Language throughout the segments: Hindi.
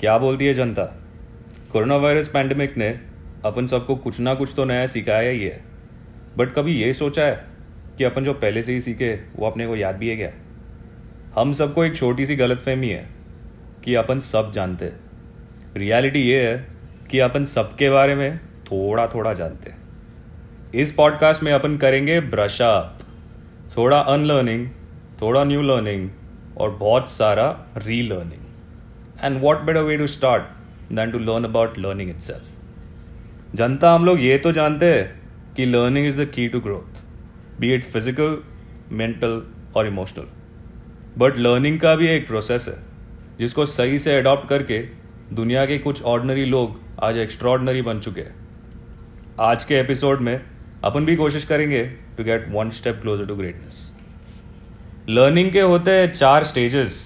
क्या बोलती है जनता? कोरोना वायरस पैंडमिक ने अपन सबको कुछ ना कुछ तो नया सिखाया ही है? बट कभी ये सोचा है कि अपन जो पहले से ही सीखे, वो अपने को याद भी है क्या? हम सबको एक छोटी सी गलत फहमी है कि अपन सब जानते रियलिटी ये है कि अपन सबके बारे में थोड़ा थोड़ा जानते इस पॉडकास्ट में अपन करेंगे ब्रश अप थोड़ा अनलर्निंग थोड़ा न्यू लर्निंग और बहुत सारा relearning and what better way to start than to learn about learning itself जनता हम लोग ये तो जानते हैं कि learning is the key to growth be it physical mental और इमोशनल बट लर्निंग का भी एक प्रोसेस है, जिसको सही से अडॉप्ट करके दुनिया के कुछ ऑर्डनरी लोग आज एक्स्ट्रॉर्डनरी बन चुके हैं। आज के एपिसोड में अपन भी कोशिश करेंगे to get one step closer to greatness learning के होते हैं चार stages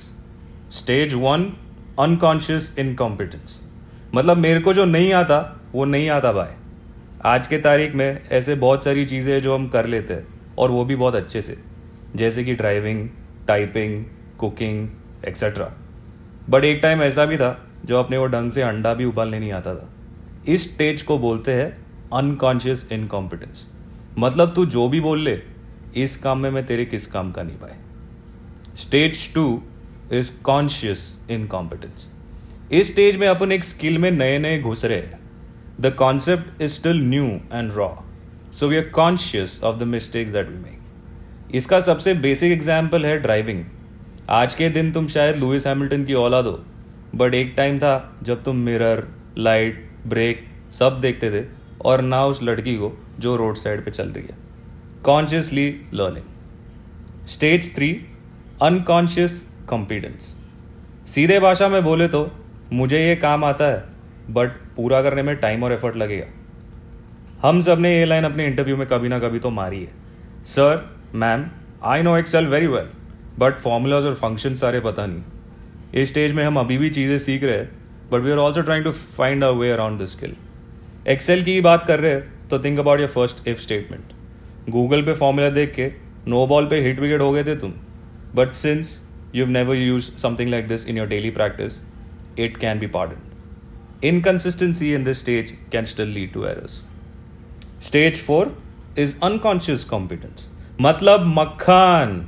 stage one unconscious incompetence मतलब मेरे को जो नहीं आता, वो नहीं आता भाई। आज के तारीख में ऐसे बहुत सारी चीज़ें जो हम कर लेते हैं, और वो भी बहुत अच्छे से। जैसे कि driving typing cooking etcetera but एक टाइम ऐसा भी था, जो अपने वो ढंग से अंडा भी उबालने नहीं आता था। इस स्टेज को बोलते हैं अनकॉन्शियस इनकॉम्पिटेंस मतलब तू जो भी बोल ले, इस काम में मैं तेरे किस काम का नहीं पाए stage two is conscious incompetence इस स्टेज में अपन एक स्किल में नए नए घुस रहे हैं। The concept is still new and raw so we are conscious of the mistakes that we make इसका सबसे बेसिक एग्ज़ाम्पल है ड्राइविंग आज के दिन तुम शायद लुइस हैमिल्टन की औलाद हो। बट एक टाइम था जब तुम मिरर लाइट ब्रेक सब देखते थे और ना उस लड़की को जो रोड साइड पे चल रही है। Consciously learning stage three unconscious competence सीधे भाषा में बोले तो मुझे ये काम आता है बट पूरा करने में टाइम और एफर्ट लगेगा। हम सबने ये लाइन अपने इंटरव्यू में कभी ना कभी तो मारी है। Sir ma'am I know Excel very well but formulas और फ़ंक्शन सारे पता नहीं। इस स्टेज में हम अभी भी चीज़ें सीख रहे हैं but we are also trying to find a way around the skill Excel की ही बात कर रहे हैं तो think about your first if statement Google पे फॉर्मूला देख के नो बॉल पे हिट विकेट हो गए थे तुम। But since you have never use something like this in your daily practice it can be pardon inconsistency in this stage can still lead to errors stage four is unconscious competence मतलब मक्खन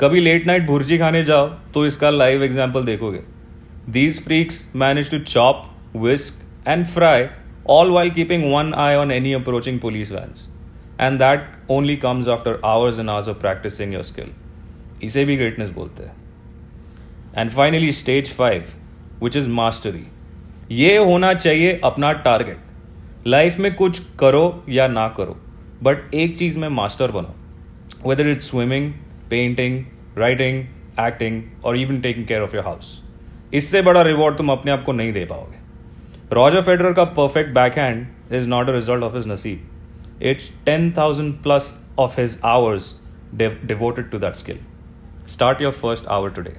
कभी लेट नाइट भुर्जी खाने जाओ तो इसका लाइव एग्ज़ाम्पल देखोगे these freaks manage to chop whisk and fry all while keeping one eye on any approaching police vans and that only comes after hours and hours of practising your skill इसे भी ग्रेटनेस बोलते हैं। And finally stage five which is mastery ये होना चाहिए अपना टारगेट लाइफ में कुछ करो या ना करो बट एक चीज़ में मास्टर बनो. Whether it's swimming painting writing acting और even taking care of your house इससे बड़ा रिवॉर्ड तुम अपने आप को नहीं दे पाओगे. रॉजर फेडरर का perfect backhand is not a result of his नसीब it's ten thousand plus of his hours devoted to that skill start your first hour today